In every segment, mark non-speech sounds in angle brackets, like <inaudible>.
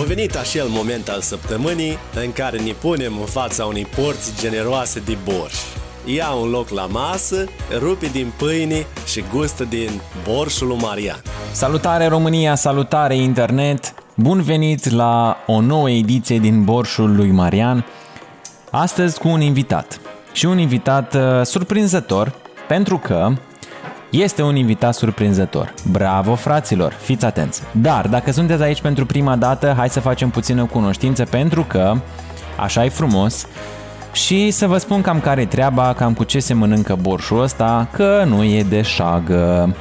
A venit acel moment al săptămânii în care ne punem în fața unei porți generoase de borș. Ia un loc la masă, rupe din pâine și gustă din borșul lui Marian. Salutare România, salutare internet! Bun venit la o nouă ediție din Borșul lui Marian. Astăzi cu un invitat. Și un invitat uh, surprinzător, pentru că este un invitat surprinzător. Bravo, fraților, fiți atenți. Dar, dacă sunteți aici pentru prima dată, hai să facem puțină cunoștință pentru că, așa e frumos, și să vă spun cam care e treaba, cam cu ce se mănâncă borșul ăsta, că nu e de șagă.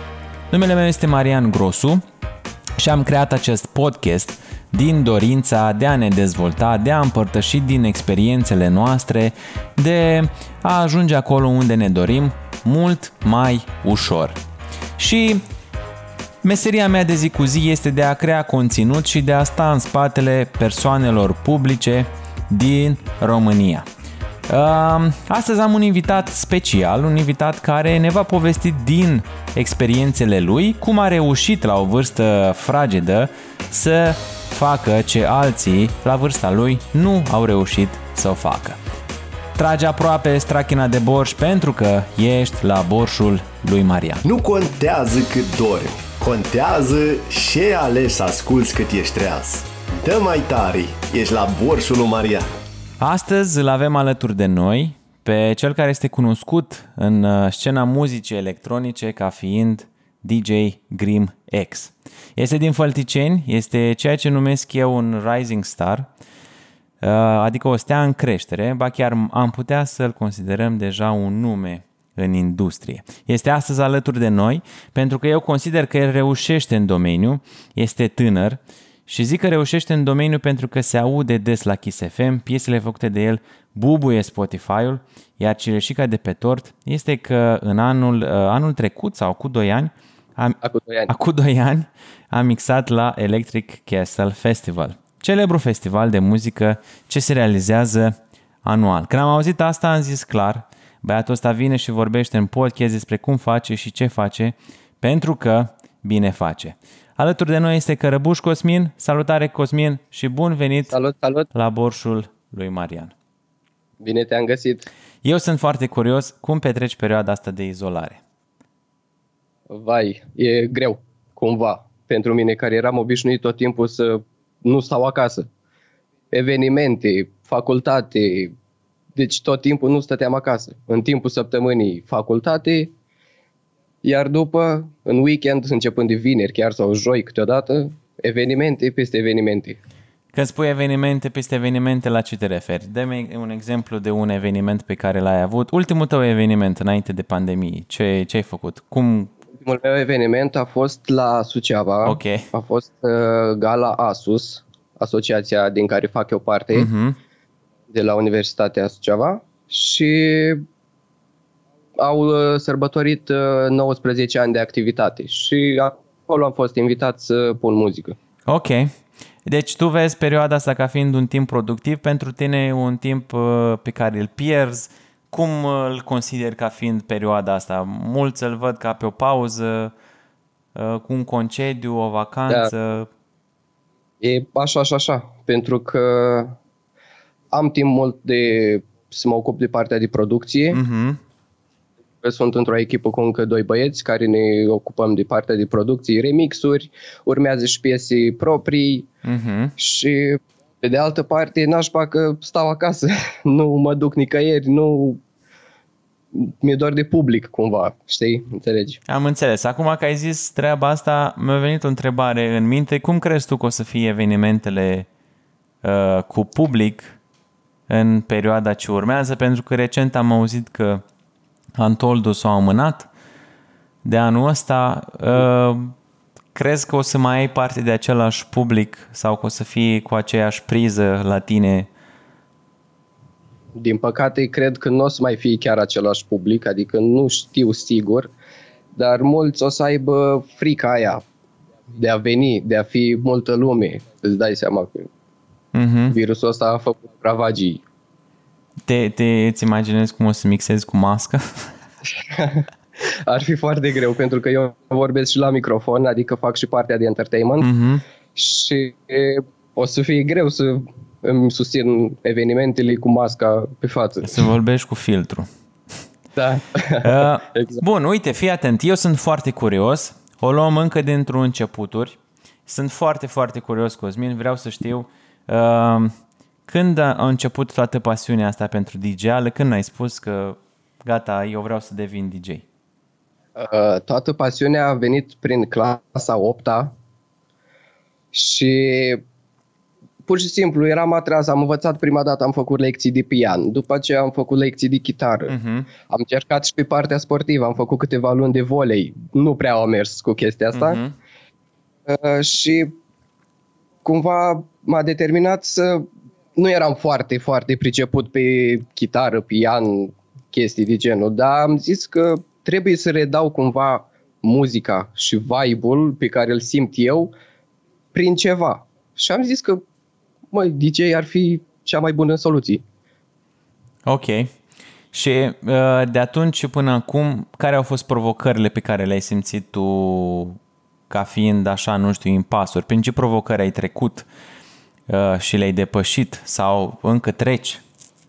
Numele meu este Marian Grosu și am creat acest podcast din dorința de a ne dezvolta, de a împărtăși din experiențele noastre, de a ajunge acolo unde ne dorim mult mai ușor. Și meseria mea de zi cu zi este de a crea conținut și de a sta în spatele persoanelor publice din România. Astăzi am un invitat special, un invitat care ne va povesti din experiențele lui cum a reușit la o vârstă fragedă să facă ce alții la vârsta lui nu au reușit să o facă. Trage aproape strachina de borș pentru că ești la borșul lui Maria. Nu contează cât dormi, contează ce ales să asculți cât ești treaz. Dă mai tare, ești la borșul lui Maria. Astăzi îl avem alături de noi pe cel care este cunoscut în uh, scena muzicii electronice ca fiind DJ Grim X. Este din Fălticeni, este ceea ce numesc eu un rising star, uh, adică o stea în creștere, ba chiar am putea să-l considerăm deja un nume în industrie. Este astăzi alături de noi pentru că eu consider că el reușește în domeniu, este tânăr și zic că reușește în domeniu pentru că se aude des la Kiss FM, piesele făcute de el bubuie Spotify-ul, iar cireșica de pe tort este că în anul, uh, anul trecut sau cu 2 ani, am, Acu 2 ani. Acu 2 ani am mixat la Electric Castle Festival, celebru festival de muzică ce se realizează anual. Când am auzit asta am zis clar, băiatul ăsta vine și vorbește în podcast despre cum face și ce face, pentru că bine face. Alături de noi este Cărăbuș Cosmin. Salutare Cosmin și bun venit salut, salut. la borșul lui Marian. Bine te-am găsit. Eu sunt foarte curios cum petreci perioada asta de izolare. Vai, e greu, cumva, pentru mine care eram obișnuit tot timpul să nu stau acasă. Evenimente, facultate, deci tot timpul nu stăteam acasă. În timpul săptămânii facultate, iar după, în weekend, începând de vineri chiar sau joi câteodată, evenimente peste evenimente. Când spui evenimente peste evenimente, la ce te referi? Dă-mi un exemplu de un eveniment pe care l-ai avut. Ultimul tău eveniment înainte de pandemie. Ce, ce ai făcut? Cum... Ultimul meu eveniment a fost la Suceava. Ok. A fost uh, gala ASUS, asociația din care fac eu parte, uh-huh. de la Universitatea Suceava. Și au uh, sărbătorit 19 uh, ani de activitate și acolo am fost invitat să pun muzică. Ok. Deci tu vezi perioada asta ca fiind un timp productiv, pentru tine un timp uh, pe care îl pierzi. Cum îl consideri ca fiind perioada asta? Mulți îl văd ca pe o pauză, cu un concediu, o vacanță. Da. E așa, așa, așa. Pentru că am timp mult de să mă ocup de partea de producție. Uh-huh sunt într-o echipă cu încă doi băieți care ne ocupăm de partea de producție, remixuri, urmează și piese proprii uh-huh. și pe de altă parte nașpa că stau acasă, <laughs> nu mă duc nicăieri, nu mi-e doar de public cumva, știi? Înțelegi? Am înțeles. Acum că ai zis treaba asta, mi-a venit o întrebare în minte. Cum crezi tu că o să fie evenimentele uh, cu public în perioada ce urmează? Pentru că recent am auzit că Antoldu s-a amânat de anul ăsta. Uh, crezi că o să mai ai parte de același public sau că o să fie cu aceeași priză la tine? Din păcate, cred că nu o să mai fie chiar același public, adică nu știu sigur, dar mulți o să aibă frica aia de a veni, de a fi multă lume. Îți dai seama că uh-huh. virusul ăsta a făcut ravagii te, te îți imaginezi cum o să mixezi cu mască? <laughs> <laughs> Ar fi foarte greu, pentru că eu vorbesc și la microfon, adică fac și partea de entertainment uh-huh. și o să fie greu să îmi susțin evenimentele cu masca pe față. Să vorbești cu filtru. Da. Uh, <laughs> <laughs> exact. Bun, uite, fii atent, eu sunt foarte curios, o luăm încă dintr un începuturi. Sunt foarte, foarte curios, Cosmin, vreau să știu uh, când a început toată pasiunea asta pentru dj când ai spus că gata, eu vreau să devin DJ? Uh, toată pasiunea a venit prin clasa 8 și pur și simplu eram atras, am învățat prima dată, am făcut lecții de pian, după ce am făcut lecții de chitară, uh-huh. am încercat și pe partea sportivă, am făcut câteva luni de volei, nu prea au mers cu chestia asta uh-huh. uh, și cumva m-a determinat să nu eram foarte, foarte priceput pe chitară, pian, chestii de genul, dar am zis că trebuie să redau cumva muzica și vibe-ul pe care îl simt eu prin ceva. Și am zis că, măi, DJ ar fi cea mai bună soluție. Ok. Și uh, de atunci până acum, care au fost provocările pe care le-ai simțit tu ca fiind așa, nu știu, impasuri? Prin ce provocări ai trecut uh, și le-ai depășit sau încă treci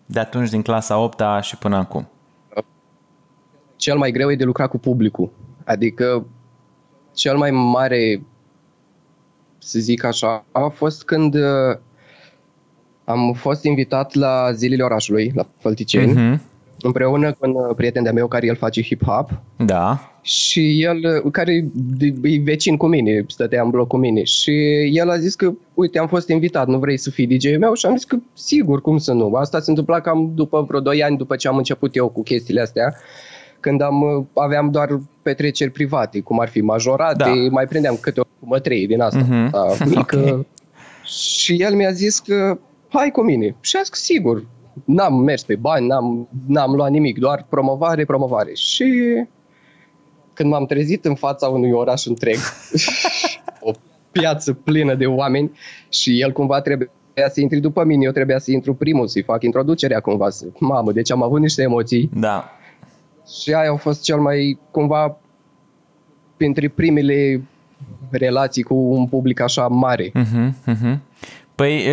de atunci din clasa 8 și până acum? Cel mai greu e de lucra cu publicul. Adică cel mai mare să zic așa, a fost când uh, am fost invitat la zilele orașului, la Fălticeni, uh-huh. împreună cu un uh, prieten de-a meu care el face hip-hop. Da. Și el, uh, care e vecin cu mine, stătea în bloc cu mine și el a zis că, uite, am fost invitat, nu vrei să fii DJ-ul meu? Și am zis că, sigur, cum să nu? Asta se întâmpla cam după vreo 2 ani după ce am început eu cu chestiile astea când am, aveam doar petreceri private, cum ar fi majorate, da. mai prindeam câte o mătrei din asta, uh-huh. da, mică. Okay. Și el mi-a zis că hai cu mine. Și a zis că sigur, n-am mers pe bani, n-am, n-am luat nimic, doar promovare, promovare. Și când m-am trezit în fața unui oraș întreg, <laughs> o piață plină de oameni și el cumva trebuie să intri după mine, eu trebuia să intru primul, să-i fac introducerea cumva. Să... Mamă, deci am avut niște emoții. Da. Și aia au fost cel mai, cumva, printre primele relații cu un public așa mare. Uh-huh, uh-huh. Păi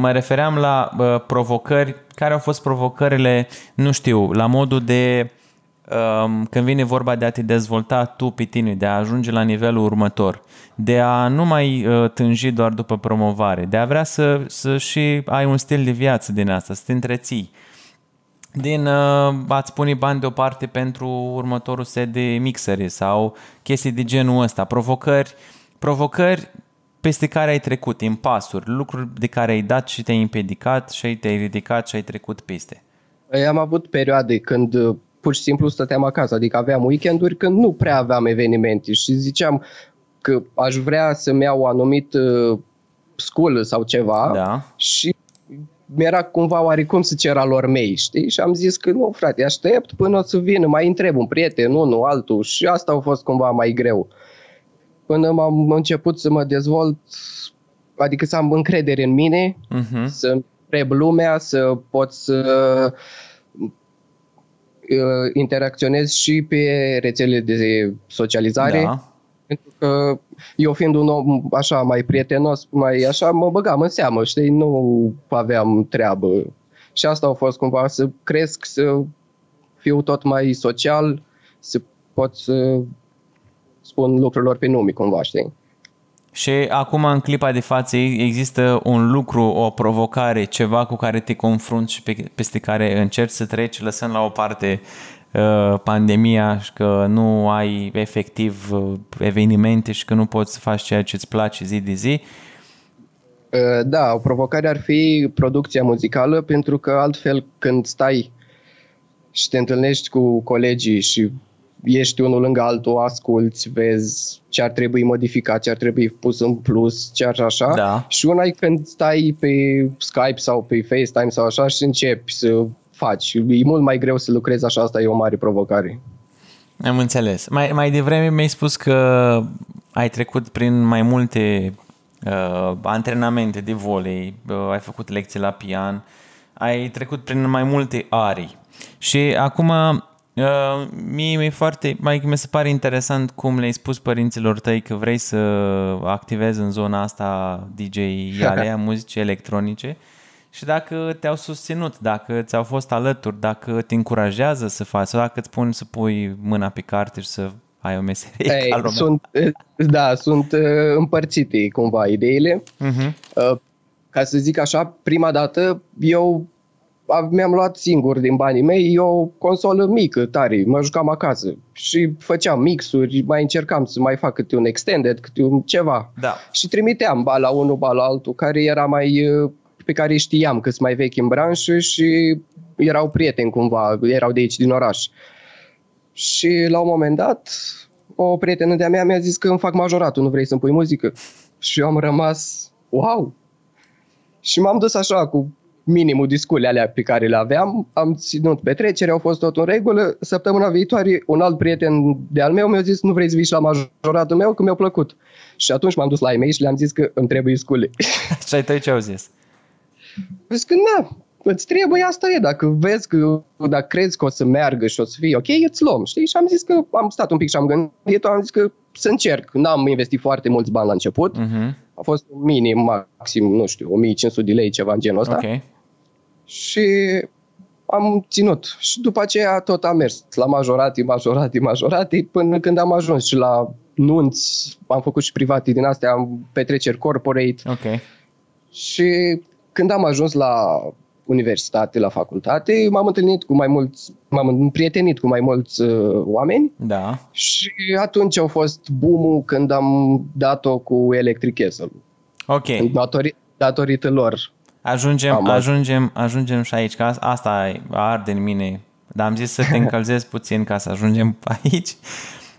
mă refeream la provocări, care au fost provocările, nu știu, la modul de când vine vorba de a te dezvolta tu pe tine, de a ajunge la nivelul următor, de a nu mai tânji doar după promovare, de a vrea să, să și ai un stil de viață din asta, să te întreții. Uh, din uh, ați pune bani deoparte pentru următorul set de mixere sau chestii de genul ăsta, provocări, provocări peste care ai trecut, impasuri, lucruri de care ai dat și te-ai împiedicat și te-ai ridicat și ai trecut peste. Păi am avut perioade când uh, pur și simplu stăteam acasă, adică aveam weekenduri când nu prea aveam evenimente și ziceam că aș vrea să-mi iau anumit uh, school sau ceva da. și mi-era cumva oarecum să cer lor mei, știi? Și am zis că nu, frate, aștept până o să vină, mai întreb un prieten, unul, altul și asta a fost cumva mai greu. Până m-am început să mă dezvolt, adică să am încredere în mine, uh-huh. să întreb lumea, să pot să uh, interacționez și pe rețelele de socializare. Da pentru că eu fiind un om așa mai prietenos, mai așa, mă băgam în seamă, știi, nu aveam treabă. Și asta a fost cumva să cresc, să fiu tot mai social, să pot să spun lucrurilor pe nume cumva, știi? Și acum, în clipa de față, există un lucru, o provocare, ceva cu care te confrunți și pe, peste care încerci să treci, lăsând la o parte Uh, pandemia și că nu ai efectiv uh, evenimente și că nu poți să faci ceea ce îți place zi de zi? Uh, da, o provocare ar fi producția muzicală, pentru că altfel când stai și te întâlnești cu colegii și ești unul lângă altul, asculți, vezi ce ar trebui modificat, ce ar trebui pus în plus, ce ar așa. Da. Și una e când stai pe Skype sau pe FaceTime sau așa și începi să faci. E mult mai greu să lucrezi așa, asta e o mare provocare. Am înțeles. Mai, mai devreme mi-ai spus că ai trecut prin mai multe uh, antrenamente de volei, uh, ai făcut lecții la pian, ai trecut prin mai multe arii. Și acum Uh, mie mi-e foarte, mai mi se pare interesant cum le-ai spus părinților tăi că vrei să activezi în zona asta DJ alea, <laughs> muzici electronice și dacă te-au susținut, dacă ți-au fost alături, dacă te încurajează să faci sau dacă îți spun să pui mâna pe carte și să ai o meserie Ei, ca lumea. sunt, Da, sunt uh, împărțite cumva ideile. Uh-huh. Uh, ca să zic așa, prima dată eu a- mi-am luat singur din banii mei o consolă mică, tare, mă jucam acasă și făceam mixuri, mai încercam să mai fac câte un extended, câte un ceva. Da. Și trimiteam ba la unul, ba la altul, care era mai, uh, pe care știam că sunt mai vechi în branșă și erau prieteni cumva, erau de aici din oraș. Și la un moment dat, o prietenă de-a mea mi-a zis că îmi fac majoratul, nu vrei să-mi pui muzică? Și eu am rămas, wow! Și m-am dus așa cu minimul discule alea pe care le aveam, am ținut petrecere, au fost tot în regulă. Săptămâna viitoare, un alt prieten de-al meu mi-a zis, nu vrei să vii și la majoratul meu, că mi-a plăcut. Și atunci m-am dus la ei mei și le-am zis că îmi trebuie scule. <laughs> Și ai tăi ce au zis? Zic că na, îți trebuie, asta e. Dacă vezi că, dacă crezi că o să meargă și o să fie ok, îți luăm, știi? Și am zis că am stat un pic și am gândit, am zis că să încerc. N-am investit foarte mulți bani la început. Uh-huh. A fost minim, maxim, nu știu, 1500 de lei, ceva în genul ăsta. Ok. Și am ținut. Și după aceea tot am mers la majorati, majorati, majorati, până când am ajuns și la nunți, am făcut și private din astea, am petreceri corporate, Ok. și când am ajuns la universitate, la facultate, m-am întâlnit cu mai mulți, m-am împrietenit cu mai mulți uh, oameni Da. și atunci au fost boom când am dat-o cu Electric Castle. Ok. Datori, datorită lor. Ajungem, Am- ajungem, ajungem și aici, că a- asta arde în mine. Dar am zis să te încălzesc puțin ca să ajungem <laughs> aici.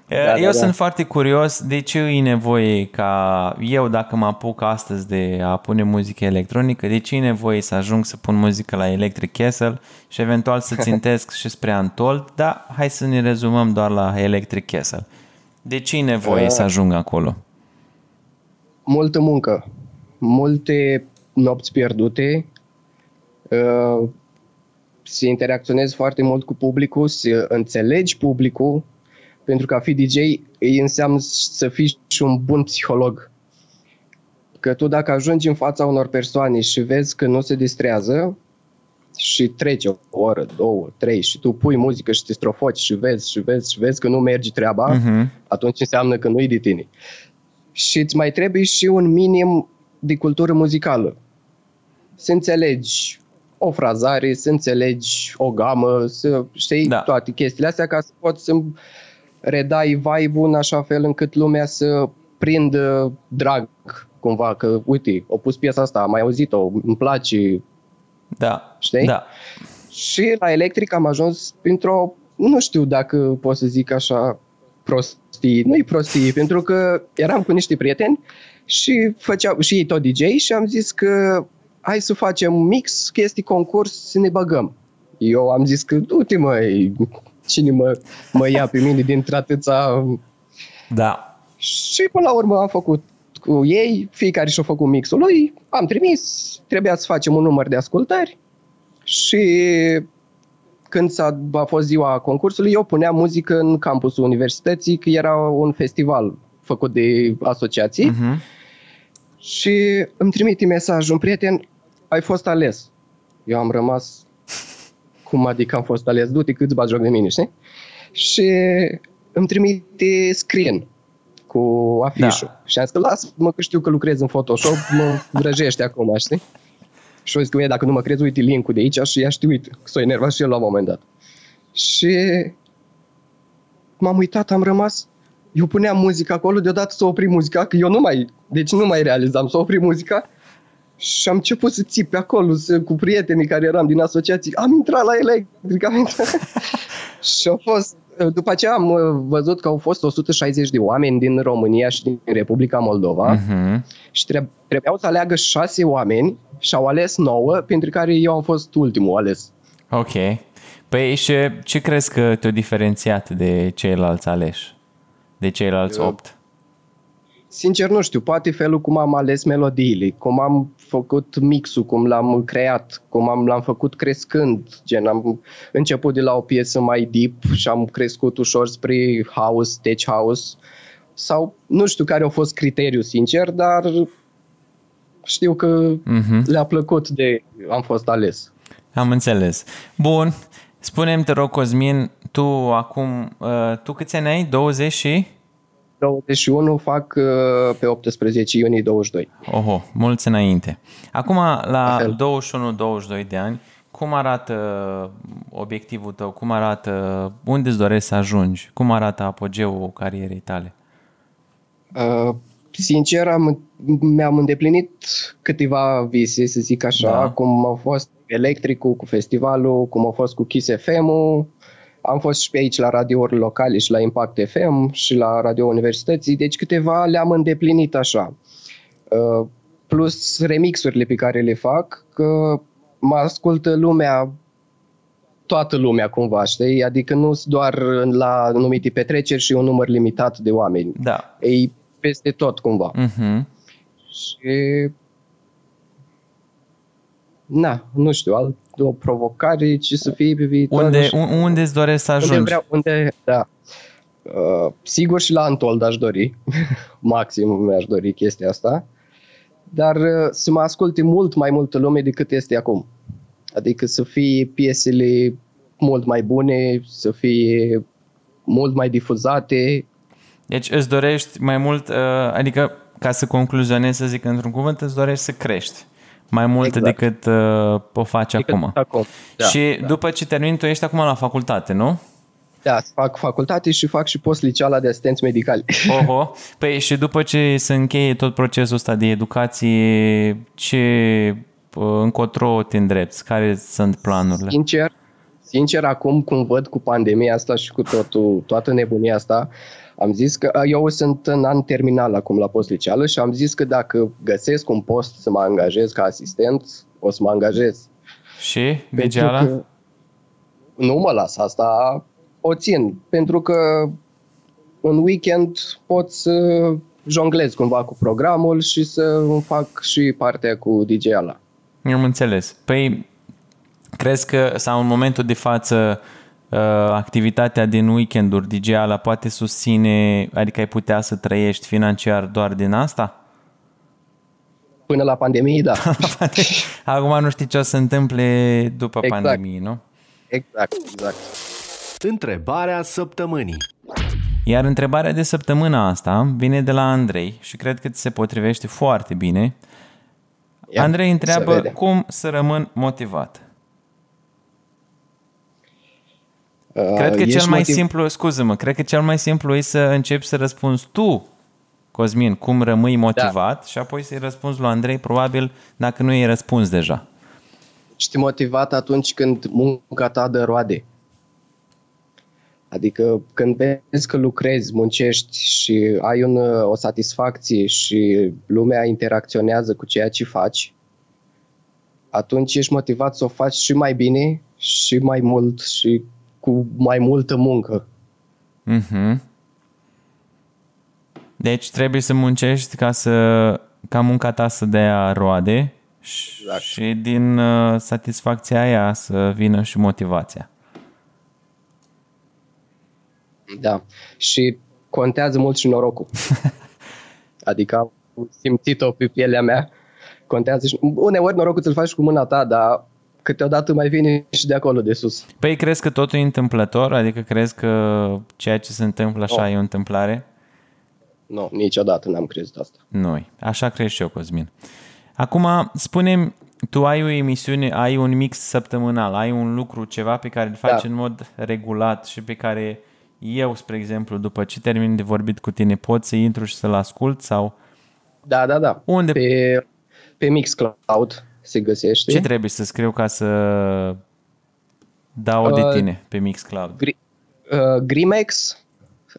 Da, eu da, sunt da. foarte curios de ce e nevoie ca eu, dacă mă apuc astăzi de a pune muzică electronică, de ce e nevoie să ajung să pun muzică la Electric Castle și eventual să <laughs> țintesc și spre Antold, dar hai să ne rezumăm doar la Electric Castle. De ce e nevoie Uh. să ajung acolo? multă muncă, multe nopți pierdute, uh, să interacționezi foarte mult cu publicul, să înțelegi publicul, pentru că a fi DJ îi înseamnă să fii și un bun psiholog. Că tu dacă ajungi în fața unor persoane și vezi că nu se distrează și trece o oră, două, trei și tu pui muzică și te strofoci și vezi și vezi și vezi că nu merge treaba, Mhm. atunci înseamnă că nu-i de tine. Și îți mai trebuie și un minim de cultură muzicală. Să înțelegi o frazare, să înțelegi o gamă, să știi Da. da. toate chestiile astea ca să poți să redai vibe-ul în așa fel încât lumea să prindă drag cumva, că uite, au pus piesa asta, am mai auzit-o, îmi place, Da. Știi? Da. și la electric am ajuns printr-o, nu știu dacă pot să zic așa, prostii, nu-i prostii, pentru că eram cu niște prieteni și făceau și ei tot DJ și am zis că hai să facem un mix, chestii, concurs, să ne băgăm. Eu am zis că du-te măi, cine mă, mă ia pe mine dintre atâția Da. și până la urmă am făcut cu ei, fiecare și-a făcut mixul lui, am trimis, trebuia să facem un număr de ascultări și când s-a, a fost ziua concursului, eu puneam muzică în campusul universității, că era un festival făcut de asociații Mhm. și îmi trimite mesaj un prieten, ai fost ales. Eu am rămas, cum adică am fost ales, du-te câți bagi joc de mine, știi? Și îmi trimite screen cu afișul. Da. Și am zis că lasă-mă că știu că lucrez în Photoshop, mă vrăjește acum, știi? Și o zis că, "Uite, dacă nu mă crezi, uite link-ul de aici și ia știu, uite, că s-o enervat și el la un moment dat. Și m-am uitat, am rămas, eu puneam muzica acolo, deodată s-a oprit muzica, că eu nu mai, deci nu mai realizam, s-a oprit muzica și am început să țip pe acolo să, cu prietenii care eram din asociații. Am intrat la electric, am intrat. <laughs> și a fost, după aceea am uh, văzut că au fost 160 de oameni din România și din Republica Moldova Mhm. și treb- trebuiau să aleagă șase oameni și au ales nouă, printre care eu am fost ultimul ales. Ok. Păi și ce crezi că te-a diferențiat de ceilalți aleși? De ceilalți Eu- opt? Sincer nu știu, poate felul cum am ales melodiile, cum am făcut mixul, cum l-am creat, cum am, l-am făcut crescând, gen am început de la o piesă mai deep și am crescut ușor spre house, tech house, sau nu știu care a fost criteriul sincer, dar știu că uh-huh. le-a plăcut de am fost ales. Am înțeles. Bun, spune-mi, te rog, Cosmin, tu acum, uh, tu câți ani ai? 20 și? 21 fac uh, pe 18 iunie 22. Oho, mulți înainte. Acum, la 21-22 de ani, cum arată obiectivul tău? Cum arată, unde îți dorești să ajungi? Cum arată apogeul carierei tale? Uh, sincer, am, mi-am îndeplinit câteva vise, să zic așa, da. cum a fost Electricul cu festivalul, cum a fost cu Kiss FM-ul, am fost și pe aici la radiouri locale și la Impact FM și la Radio Universității, deci câteva le-am îndeplinit așa. Uh, plus remixurile pe care le fac, că mă ascultă lumea, toată lumea cumva, știi? Adică nu doar la anumite petreceri și un număr limitat de oameni. Da. Ei peste tot cumva. Uh-huh. Și na, nu știu, alt, o provocare ce să fie pe viitor. Unde, unde îți dorești să ajungi? Unde vreau, unde, da. Uh, sigur și la Antold aș dori, <laughs> maxim mi-aș dori chestia asta, dar uh, să mă asculte mult mai multă lume decât este acum. Adică să fie piesele mult mai bune, să fie mult mai difuzate. Deci îți dorești mai mult, uh, adică ca să concluzionez să zic într-un cuvânt, îți dorești să crești mai mult exact. decât uh, o faci decât acum. acum. Da, și da. după ce termin, tu ești acum la facultate, nu? Da, fac facultate și fac și post liceala de asistenți medicali. <laughs> Oho, păi și după ce se încheie tot procesul ăsta de educație, ce uh, încotro te îndrepți? Care sunt planurile? Sincer, sincer acum cum văd cu pandemia asta și cu totul, toată nebunia asta, am zis că eu sunt în an terminal acum la post liceală și am zis că dacă găsesc un post să mă angajez ca asistent, o să mă angajez. Și Bigeala? Nu mă las, asta o țin, pentru că în weekend pot să jonglez cumva cu programul și să îmi fac și partea cu DJ-ala. Am înțeles. Păi, crezi că, sau în momentul de față, Uh, activitatea din weekenduri dj poate susține, adică ai putea să trăiești financiar doar din asta? Până la pandemie, da. <laughs> Acum nu știi ce o să se întâmple după exact. pandemie, nu? Exact, exact. Întrebarea săptămânii. Iar întrebarea de săptămâna asta vine de la Andrei și cred că ți se potrivește foarte bine. Ia, Andrei întreabă cum să rămân motivat. Cred că cel mai motiv... simplu, scuză-mă, cred că cel mai simplu e să începi să răspunzi tu, Cosmin, cum rămâi motivat da. și apoi să-i răspunzi lui Andrei, probabil, dacă nu i răspuns deja. Știi motivat atunci când munca ta dă roade. Adică când vezi că lucrezi, muncești și ai un, o satisfacție și lumea interacționează cu ceea ce faci, atunci ești motivat să o faci și mai bine și mai mult și cu mai multă muncă. Mm-hmm. Deci trebuie să muncești ca să ca munca ta să dea roade exact. și din uh, satisfacția aia să vină și motivația. Da. Și contează mult și norocul. <laughs> adică am simțit-o pe pielea mea. Contează și... Uneori norocul ți-l faci cu mâna ta, dar câteodată mai vine și de acolo, de sus. Păi crezi că totul e întâmplător? Adică crezi că ceea ce se întâmplă așa no. e o întâmplare? Nu, niciodată n-am crezut asta. Nu, așa crezi și eu, Cosmin. Acum, spunem, tu ai o emisiune, ai un mix săptămânal, ai un lucru, ceva pe care îl faci da. în mod regulat și pe care eu, spre exemplu, după ce termin de vorbit cu tine, pot să intru și să-l ascult sau... Da, da, da. Unde? Pe, pe Mixcloud se găsește. Ce trebuie să scriu ca să dau de uh, tine pe Mixcloud? Gri, uh, Grimex,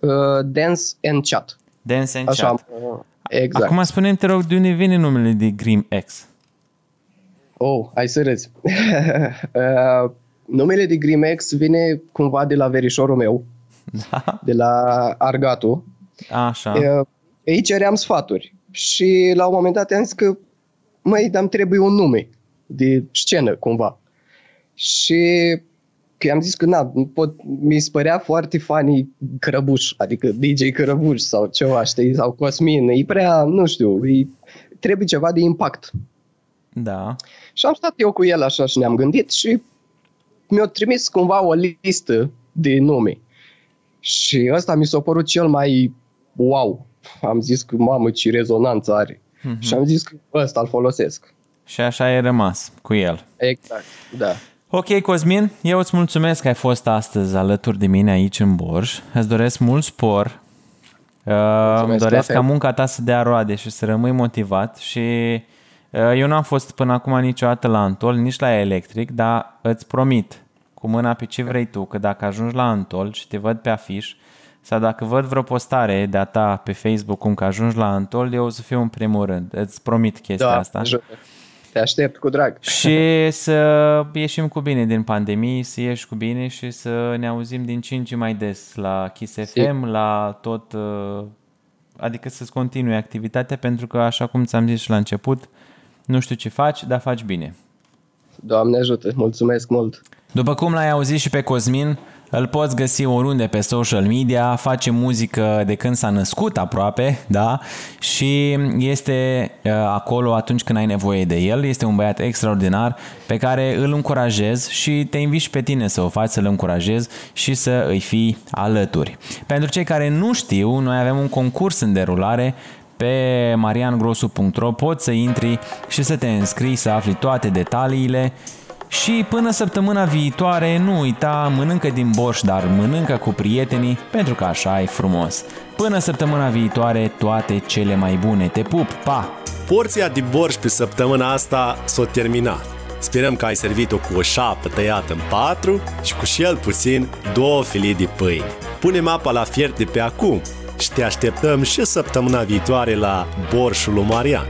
uh, Dance and Chat. Dance and Așa, Chat. Uh, exact. Acum spune te rog, de unde vine numele de GrimX? Oh, hai să râzi. <laughs> uh, numele de GrimX vine cumva de la verișorul meu, da. de la Argatu. Așa. Uh, îi ceream sfaturi. Și la un moment dat am zis că, măi, dar trebuie un nume de scenă, cumva. Și că am zis că na, pot, mi se părea foarte funny Crăbuș, adică DJ Crăbuș sau ceva, știi, sau Cosmin, e prea, nu știu, e, trebuie ceva de impact. Da. Și am stat eu cu el așa și ne-am gândit și mi-a trimis cumva o listă de nume. Și ăsta mi s-a părut cel mai wow. Am zis că, mamă, ce rezonanță are. Mm-hmm. Și am zis că ăsta îl folosesc. Și așa ai rămas cu el. Exact, da. Ok, Cosmin, eu îți mulțumesc că ai fost astăzi alături de mine aici în Borj. Îți doresc mult spor. Uh, îmi doresc ca munca ta să dea roade și să rămâi motivat și uh, eu nu am fost până acum niciodată la Antol, nici la Electric, dar îți promit cu mâna pe ce vrei tu, că dacă ajungi la Antol și te văd pe afiș, sau dacă văd vreo postare de-a ta pe Facebook cum că ajungi la Antol, eu o să fiu în primul rând. Îți promit chestia da, asta. Ajută. Te aștept cu drag. Și să ieșim cu bine din pandemie, să ieși cu bine și să ne auzim din 5 mai des la Kiss FM, la tot, uh, adică să-ți continui activitatea, pentru că, așa cum ți-am zis și la început, nu știu ce faci, dar faci bine. Doamne ajută, mulțumesc mult! După cum l-ai auzit și pe Cosmin, îl poți găsi oriunde pe social media, face muzică de când s-a născut aproape, da? Și este uh, acolo atunci când ai nevoie de el. Este un băiat extraordinar pe care îl încurajez și te invit și pe tine să o faci, să-l încurajezi și să îi fii alături. Pentru cei care nu știu, noi avem un concurs în derulare pe mariangrosu.ro poți să intri și să te înscrii, să afli toate detaliile și până săptămâna viitoare, nu uita, mănâncă din borș, dar mănâncă cu prietenii, pentru că așa e frumos. Până săptămâna viitoare, toate cele mai bune. Te pup, pa! Porția de borș pe săptămâna asta s-a terminat. Sperăm că ai servit-o cu o șapă tăiată în patru și cu și el puțin două filii de pâine. Punem apa la fiert de pe acum și te așteptăm și săptămâna viitoare la Borșul lui Marian.